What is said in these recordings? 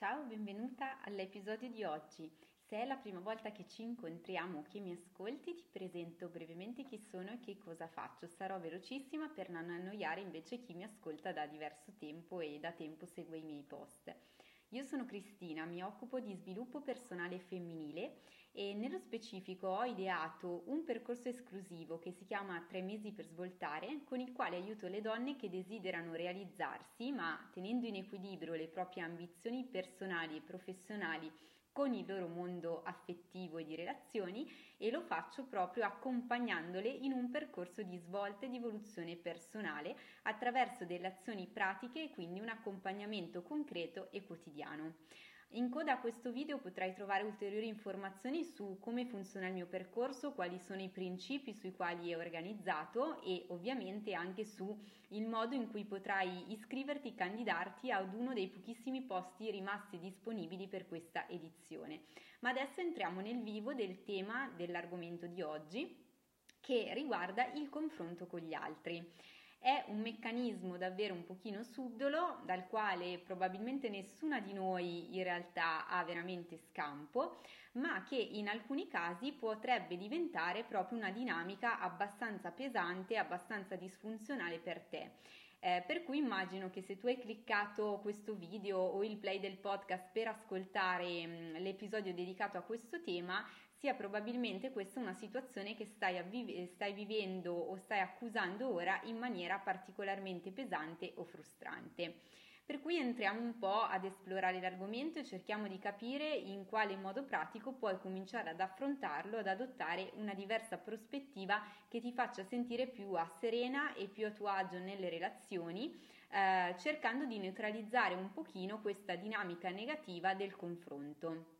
Ciao, benvenuta all'episodio di oggi. Se è la prima volta che ci incontriamo o che mi ascolti, ti presento brevemente chi sono e che cosa faccio. Sarò velocissima per non annoiare invece chi mi ascolta da diverso tempo e da tempo segue i miei post. Io sono Cristina, mi occupo di sviluppo personale femminile e nello specifico ho ideato un percorso esclusivo che si chiama Tre mesi per svoltare, con il quale aiuto le donne che desiderano realizzarsi, ma tenendo in equilibrio le proprie ambizioni personali e professionali con il loro mondo affettivo e di relazioni e lo faccio proprio accompagnandole in un percorso di svolta e di evoluzione personale attraverso delle azioni pratiche e quindi un accompagnamento concreto e quotidiano. In coda a questo video potrai trovare ulteriori informazioni su come funziona il mio percorso, quali sono i principi sui quali è organizzato e ovviamente anche su il modo in cui potrai iscriverti e candidarti ad uno dei pochissimi posti rimasti disponibili per questa edizione. Ma adesso entriamo nel vivo del tema dell'argomento di oggi che riguarda il confronto con gli altri. È un meccanismo davvero un pochino subdolo dal quale probabilmente nessuna di noi in realtà ha veramente scampo, ma che in alcuni casi potrebbe diventare proprio una dinamica abbastanza pesante, abbastanza disfunzionale per te. Eh, per cui immagino che se tu hai cliccato questo video o il play del podcast per ascoltare mh, mm, l'episodio dedicato a questo tema, sia probabilmente questa una situazione che stai, avviv- stai vivendo o stai accusando ora in maniera particolarmente pesante o frustrante. Per cui entriamo un po' ad esplorare l'argomento e cerchiamo di capire in quale modo pratico puoi cominciare ad affrontarlo, ad adottare una diversa prospettiva che ti faccia sentire più a serena e più a tuo agio nelle relazioni, eh, cercando di neutralizzare un pochino questa dinamica negativa del confronto.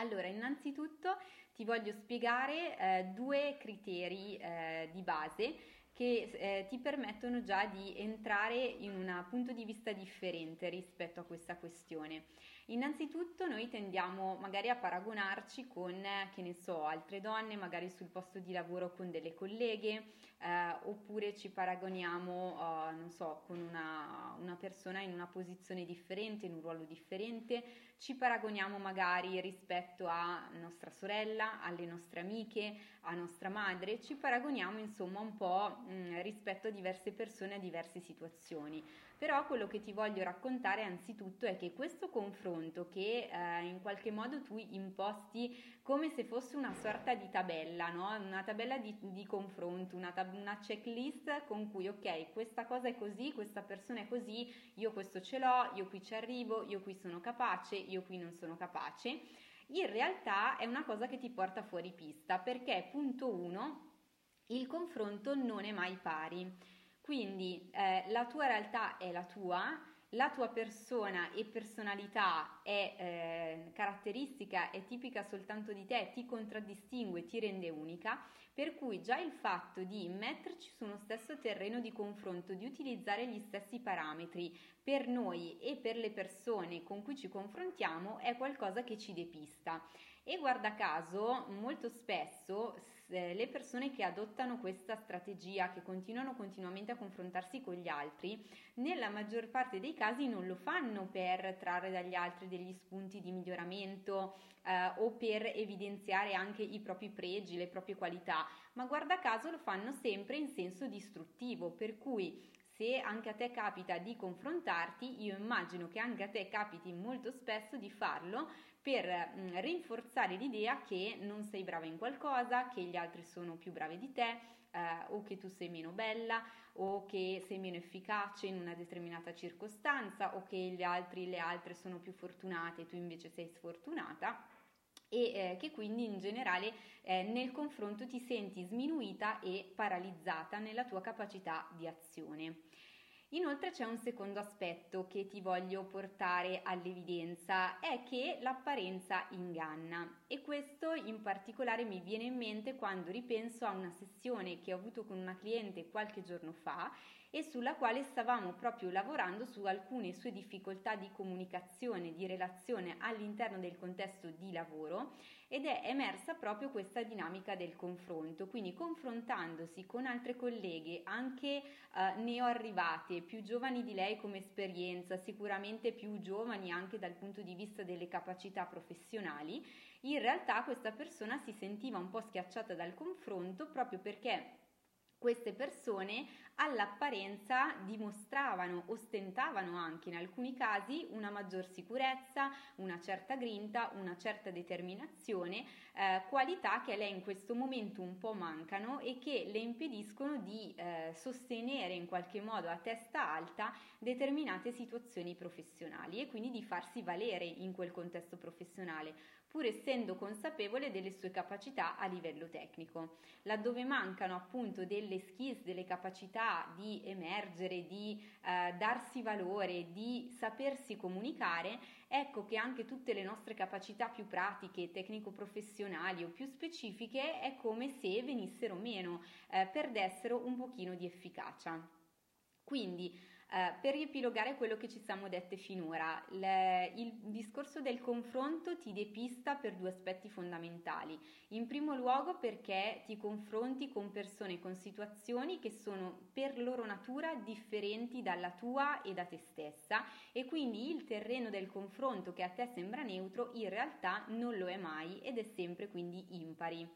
Allora, innanzitutto ti voglio spiegare eh, due criteri eh, di base che eh, ti permettono già di entrare in un punto di vista differente rispetto a questa questione. Innanzitutto noi tendiamo magari a paragonarci con, che ne so, altre donne, magari sul posto di lavoro con delle colleghe, eh, oppure ci paragoniamo, uh, non so, con una, una persona in una posizione differente, in un ruolo differente, ci paragoniamo magari rispetto a nostra sorella, alle nostre amiche, a nostra madre, ci paragoniamo insomma un po' mh, mm, rispetto a diverse persone, a diverse situazioni. Però quello che ti voglio raccontare anzitutto è che questo confronto che eh, in qualche modo tu imposti come se fosse una sorta di tabella, no? una tabella di, di confronto, una, tab- una checklist con cui ok, questa cosa è così, questa persona è così, io questo ce l'ho, io qui ci arrivo, io qui sono capace, io qui non sono capace. In realtà è una cosa che ti porta fuori pista perché punto 1 il confronto non è mai pari. Quindi eh, la tua realtà è la tua, la tua persona e personalità è eh, caratteristica, è tipica soltanto di te, ti contraddistingue, ti rende unica, per cui già il fatto di metterci su uno stesso terreno di confronto, di utilizzare gli stessi parametri per noi e per le persone con cui ci confrontiamo è qualcosa che ci depista. E guarda caso, molto spesso le persone che adottano questa strategia, che continuano continuamente a confrontarsi con gli altri, nella maggior parte dei casi non lo fanno per trarre dagli altri degli spunti di miglioramento eh, o per evidenziare anche i propri pregi, le proprie qualità, ma guarda caso lo fanno sempre in senso distruttivo, per cui se anche a te capita di confrontarti, io immagino che anche a te capiti molto spesso di farlo per mh, mm, rinforzare l'idea che non sei brava in qualcosa, che gli altri sono più bravi di te, eh, o che tu sei meno bella, o che sei meno efficace in una determinata circostanza, o che gli altri, le altre sono più fortunate e tu invece sei sfortunata e eh, che quindi in generale eh, nel confronto ti senti sminuita e paralizzata nella tua capacità di azione. Inoltre c'è un secondo aspetto che ti voglio portare all'evidenza, è che l'apparenza inganna. E questo in particolare mi viene in mente quando ripenso a una sessione che ho avuto con una cliente qualche giorno fa e sulla quale stavamo proprio lavorando su alcune sue difficoltà di comunicazione, di relazione all'interno del contesto di lavoro ed è emersa proprio questa dinamica del confronto, quindi confrontandosi con altre colleghe anche eh, neoarrivate, più giovani di lei come esperienza, sicuramente più giovani anche dal punto di vista delle capacità professionali, in realtà questa persona si sentiva un po' schiacciata dal confronto proprio perché queste persone all'apparenza dimostravano, ostentavano anche in alcuni casi una maggior sicurezza, una certa grinta, una certa determinazione, eh, qualità che a lei in questo momento un po' mancano e che le impediscono di eh, sostenere in qualche modo a testa alta determinate situazioni professionali e quindi di farsi valere in quel contesto professionale pur essendo consapevole delle sue capacità a livello tecnico. Laddove mancano appunto delle skills, delle capacità di emergere, di eh, darsi valore, di sapersi comunicare, ecco che anche tutte le nostre capacità più pratiche, tecnico-professionali o più specifiche è come se venissero meno, eh, perdessero un pochino di efficacia. Quindi eh, per riepilogare quello che ci siamo dette finora, le, il discorso del confronto ti depista per due aspetti fondamentali. In primo luogo perché ti confronti con persone, con situazioni che sono per loro natura differenti dalla tua e da te stessa e quindi il terreno del confronto che a te sembra neutro in realtà non lo è mai ed è sempre quindi impari.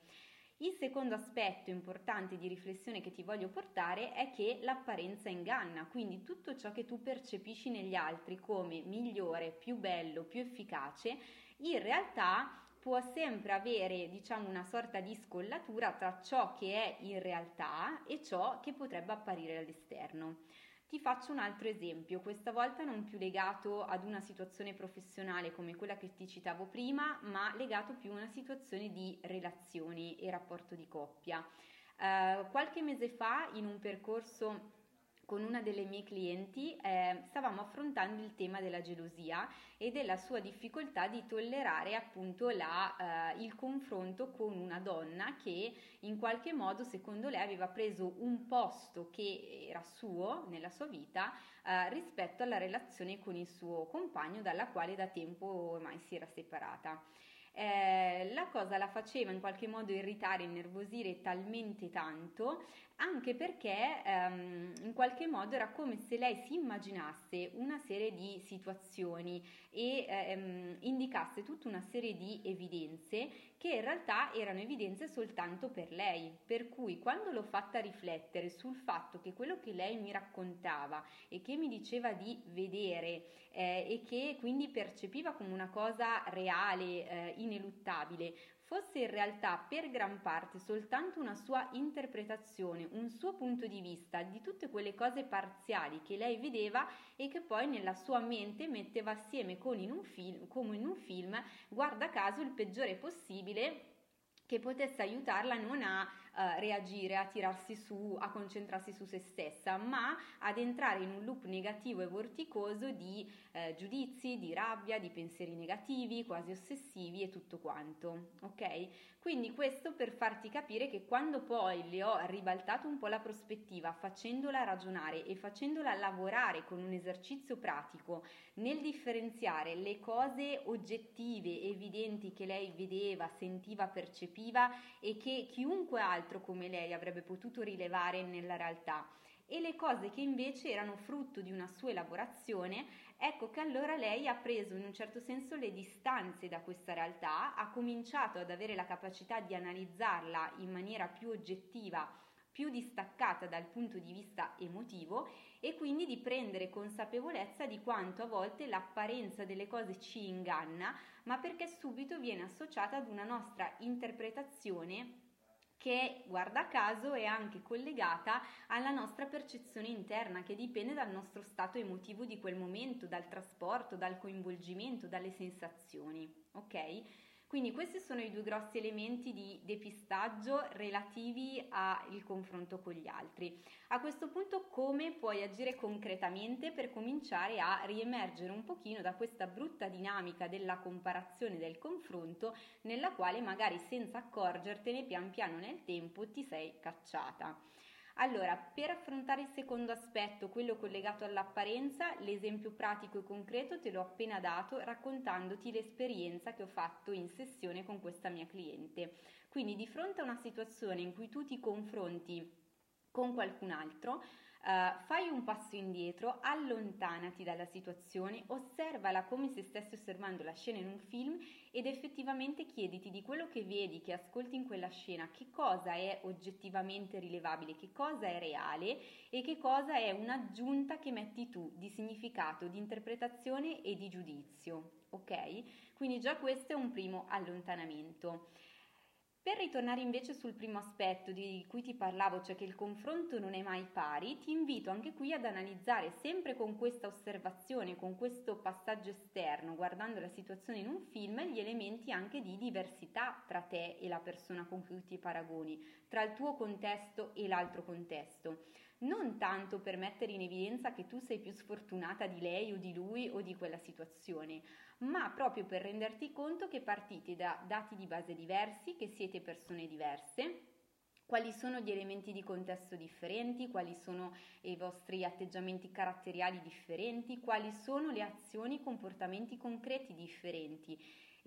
Il secondo aspetto importante di riflessione che ti voglio portare è che l'apparenza inganna, quindi tutto ciò che tu percepisci negli altri come migliore, più bello, più efficace, in realtà può sempre avere, diciamo, una sorta di scollatura tra ciò che è in realtà e ciò che potrebbe apparire all'esterno. Ti faccio un altro esempio, questa volta non più legato ad una situazione professionale come quella che ti citavo prima, ma legato più a una situazione di relazioni e rapporto di coppia. Uh, qualche mese fa, in un percorso con una delle mie clienti eh, stavamo affrontando il tema della gelosia e della sua difficoltà di tollerare appunto la, eh, il confronto con una donna che in qualche modo secondo lei aveva preso un posto che era suo nella sua vita eh, rispetto alla relazione con il suo compagno dalla quale da tempo ormai si era separata. Eh, la cosa la faceva in qualche modo irritare, innervosire talmente tanto anche perché ehm, in qualche modo era come se lei si immaginasse una serie di situazioni e ehm, indicasse tutta una serie di evidenze che in realtà erano evidenze soltanto per lei, per cui quando l'ho fatta riflettere sul fatto che quello che lei mi raccontava e che mi diceva di vedere eh, e che quindi percepiva come una cosa reale, eh, ineluttabile, fosse in realtà per gran parte soltanto una sua interpretazione, un suo punto di vista di tutte quelle cose parziali che lei vedeva e che poi nella sua mente metteva assieme con in un film, come in un film, guarda caso il peggiore possibile che potesse aiutarla non a uh, reagire, a tirarsi su, a concentrarsi su se stessa, ma ad entrare in un loop negativo e vorticoso di uh, giudizi, di rabbia, di pensieri negativi, quasi ossessivi e tutto quanto. Ok? Quindi questo per farti capire che quando poi le ho ribaltato un po' la prospettiva, facendola ragionare e facendola lavorare con un esercizio pratico nel differenziare le cose oggettive, evidenti che lei vedeva, sentiva, percepiva e che chiunque altro come lei avrebbe potuto rilevare nella realtà. E le cose che invece erano frutto di una sua elaborazione, ecco che allora lei ha preso in un certo senso le distanze da questa realtà, ha cominciato ad avere la capacità di analizzarla in maniera più oggettiva, più distaccata dal punto di vista emotivo e quindi di prendere consapevolezza di quanto a volte l'apparenza delle cose ci inganna, ma perché subito viene associata ad una nostra interpretazione che guarda caso è anche collegata alla nostra percezione interna che dipende dal nostro stato emotivo di quel momento, dal trasporto, dal coinvolgimento, dalle sensazioni, ok? Quindi questi sono i due grossi elementi di depistaggio relativi al confronto con gli altri. A questo punto come puoi agire concretamente per cominciare a riemergere un pochino da questa brutta dinamica della comparazione del confronto nella quale magari senza accorgertene pian piano nel tempo ti sei cacciata. Allora, per affrontare il secondo aspetto, quello collegato all'apparenza, l'esempio pratico e concreto te l'ho appena dato raccontandoti l'esperienza che ho fatto in sessione con questa mia cliente. Quindi di fronte a una situazione in cui tu ti confronti con qualcun altro, Uh, fai un passo indietro, allontanati dalla situazione, osservala come se stessi osservando la scena in un film ed effettivamente chiediti di quello che vedi, che ascolti in quella scena, che cosa è oggettivamente rilevabile, che cosa è reale e che cosa è un'aggiunta che metti tu di significato, di interpretazione e di giudizio. Ok? Quindi già questo è un primo allontanamento. Per ritornare invece sul primo aspetto di cui ti parlavo, cioè che il confronto non è mai pari, ti invito anche qui ad analizzare sempre con questa osservazione, con questo passaggio esterno, guardando la situazione in un film, gli elementi anche di diversità tra te e la persona con cui ti paragoni, tra il tuo contesto e l'altro contesto non tanto per mettere in evidenza che tu sei più sfortunata di lei o di lui o di quella situazione, ma proprio per renderti conto che partite da dati di base diversi, che siete persone diverse, quali sono gli elementi di contesto differenti, quali sono i vostri atteggiamenti caratteriali differenti, quali sono le azioni, i comportamenti concreti differenti.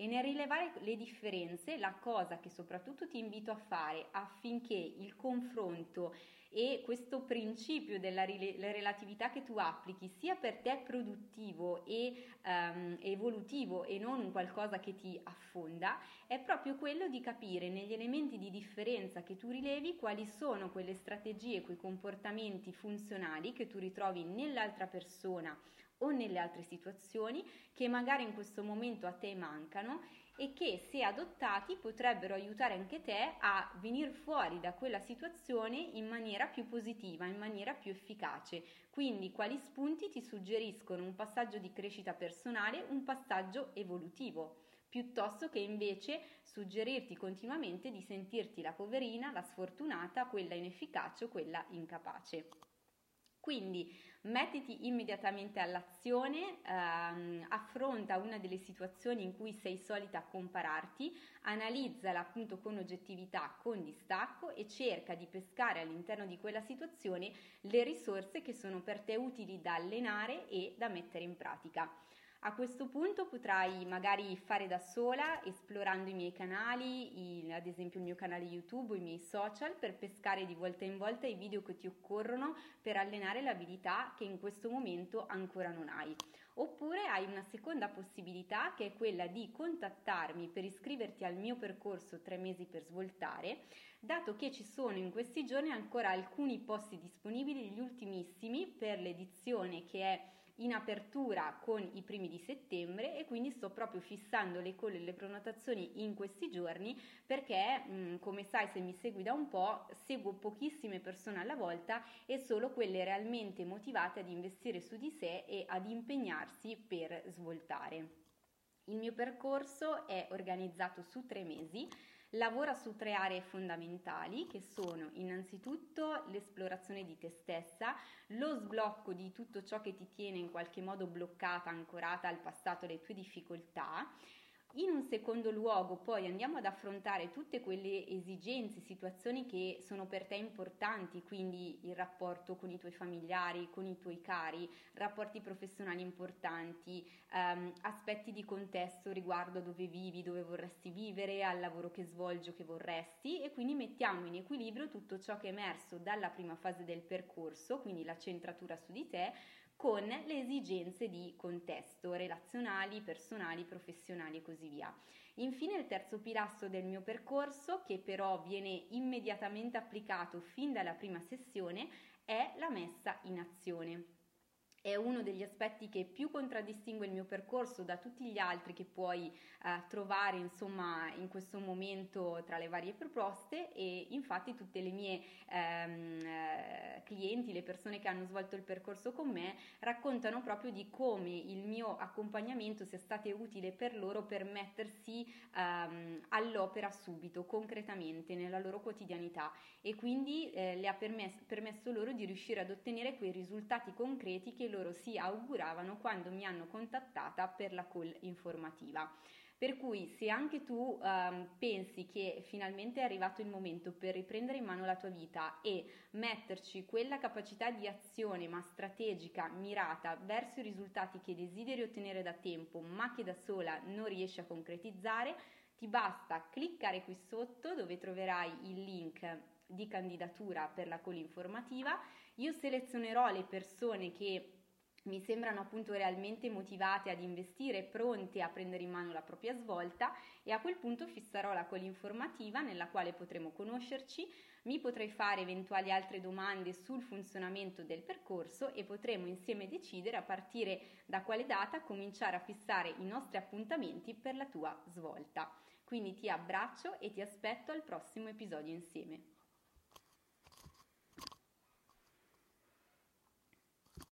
E nel rilevare le differenze, la cosa che soprattutto ti invito a fare affinché il confronto e questo principio della relatività che tu applichi sia per te produttivo e um, evolutivo e non qualcosa che ti affonda, è proprio quello di capire negli elementi di differenza che tu rilevi quali sono quelle strategie, quei comportamenti funzionali che tu ritrovi nell'altra persona o nelle altre situazioni che magari in questo momento a te mancano e che se adottati potrebbero aiutare anche te a venire fuori da quella situazione in maniera più positiva, in maniera più efficace. Quindi quali spunti ti suggeriscono un passaggio di crescita personale, un passaggio evolutivo? piuttosto che invece suggerirti continuamente di sentirti la poverina, la sfortunata, quella inefficace o quella incapace. Quindi mettiti immediatamente all'azione, ehm, affronta una delle situazioni in cui sei solita compararti, analizzala appunto con oggettività, con distacco e cerca di pescare all'interno di quella situazione le risorse che sono per te utili da allenare e da mettere in pratica. A questo punto potrai magari fare da sola esplorando i miei canali, il, ad esempio il mio canale YouTube i miei social per pescare di volta in volta i video che ti occorrono per allenare l'abilità che in questo momento ancora non hai. Oppure hai una seconda possibilità che è quella di contattarmi per iscriverti al mio percorso 3 mesi per svoltare, dato che ci sono in questi giorni ancora alcuni posti disponibili, gli ultimissimi per l'edizione che è in apertura con i primi di settembre e quindi sto proprio fissando le call e le prenotazioni in questi giorni perché mm, come sai se mi segui da un po' seguo pochissime persone alla volta e solo quelle realmente motivate ad investire su di sé e ad impegnarsi per svoltare. Il mio percorso è organizzato su tre mesi Lavora su tre aree fondamentali che sono innanzitutto l'esplorazione di te stessa, lo sblocco di tutto ciò che ti tiene in qualche modo bloccata, ancorata al passato, alle tue difficoltà in un secondo luogo poi andiamo ad affrontare tutte quelle esigenze, situazioni che sono per te importanti, quindi il rapporto con i tuoi familiari, con i tuoi cari, rapporti professionali importanti, ehm, aspetti di contesto riguardo dove vivi, dove vorresti vivere, al lavoro che svolgi o che vorresti e quindi mettiamo in equilibrio tutto ciò che è emerso dalla prima fase del percorso, quindi la centratura su di te, con le esigenze di contesto relazionali, personali, professionali e così via. Infine il terzo pilastro del mio percorso, che però viene immediatamente applicato fin dalla prima sessione, è la messa in azione è uno degli aspetti che più contraddistingue il mio percorso da tutti gli altri che puoi eh, trovare insomma in questo momento tra le varie proposte e infatti tutte le mie ehm, eh, clienti, le persone che hanno svolto il percorso con me raccontano proprio di come il mio accompagnamento sia stato utile per loro per mettersi ehm, all'opera subito, concretamente nella loro quotidianità. E quindi eh, le ha permesso, permesso loro di riuscire ad ottenere quei risultati concreti che loro si auguravano quando mi hanno contattata per la call informativa. Per cui se anche tu um, pensi che finalmente è arrivato il momento per riprendere in mano la tua vita e metterci quella capacità di azione ma strategica, mirata verso i risultati che desideri ottenere da tempo ma che da sola non riesci a concretizzare, ti basta cliccare qui sotto dove troverai il link di candidatura per la call informativa. Io selezionerò le persone che mi sembrano appunto realmente motivate ad investire, pronte a prendere in mano la propria svolta e a quel punto fisserò la call informativa nella quale potremo conoscerci, mi potrei fare eventuali altre domande sul funzionamento del percorso e potremo insieme decidere a partire da quale data cominciare a fissare i nostri appuntamenti per la tua svolta. Quindi ti abbraccio e ti aspetto al prossimo episodio insieme.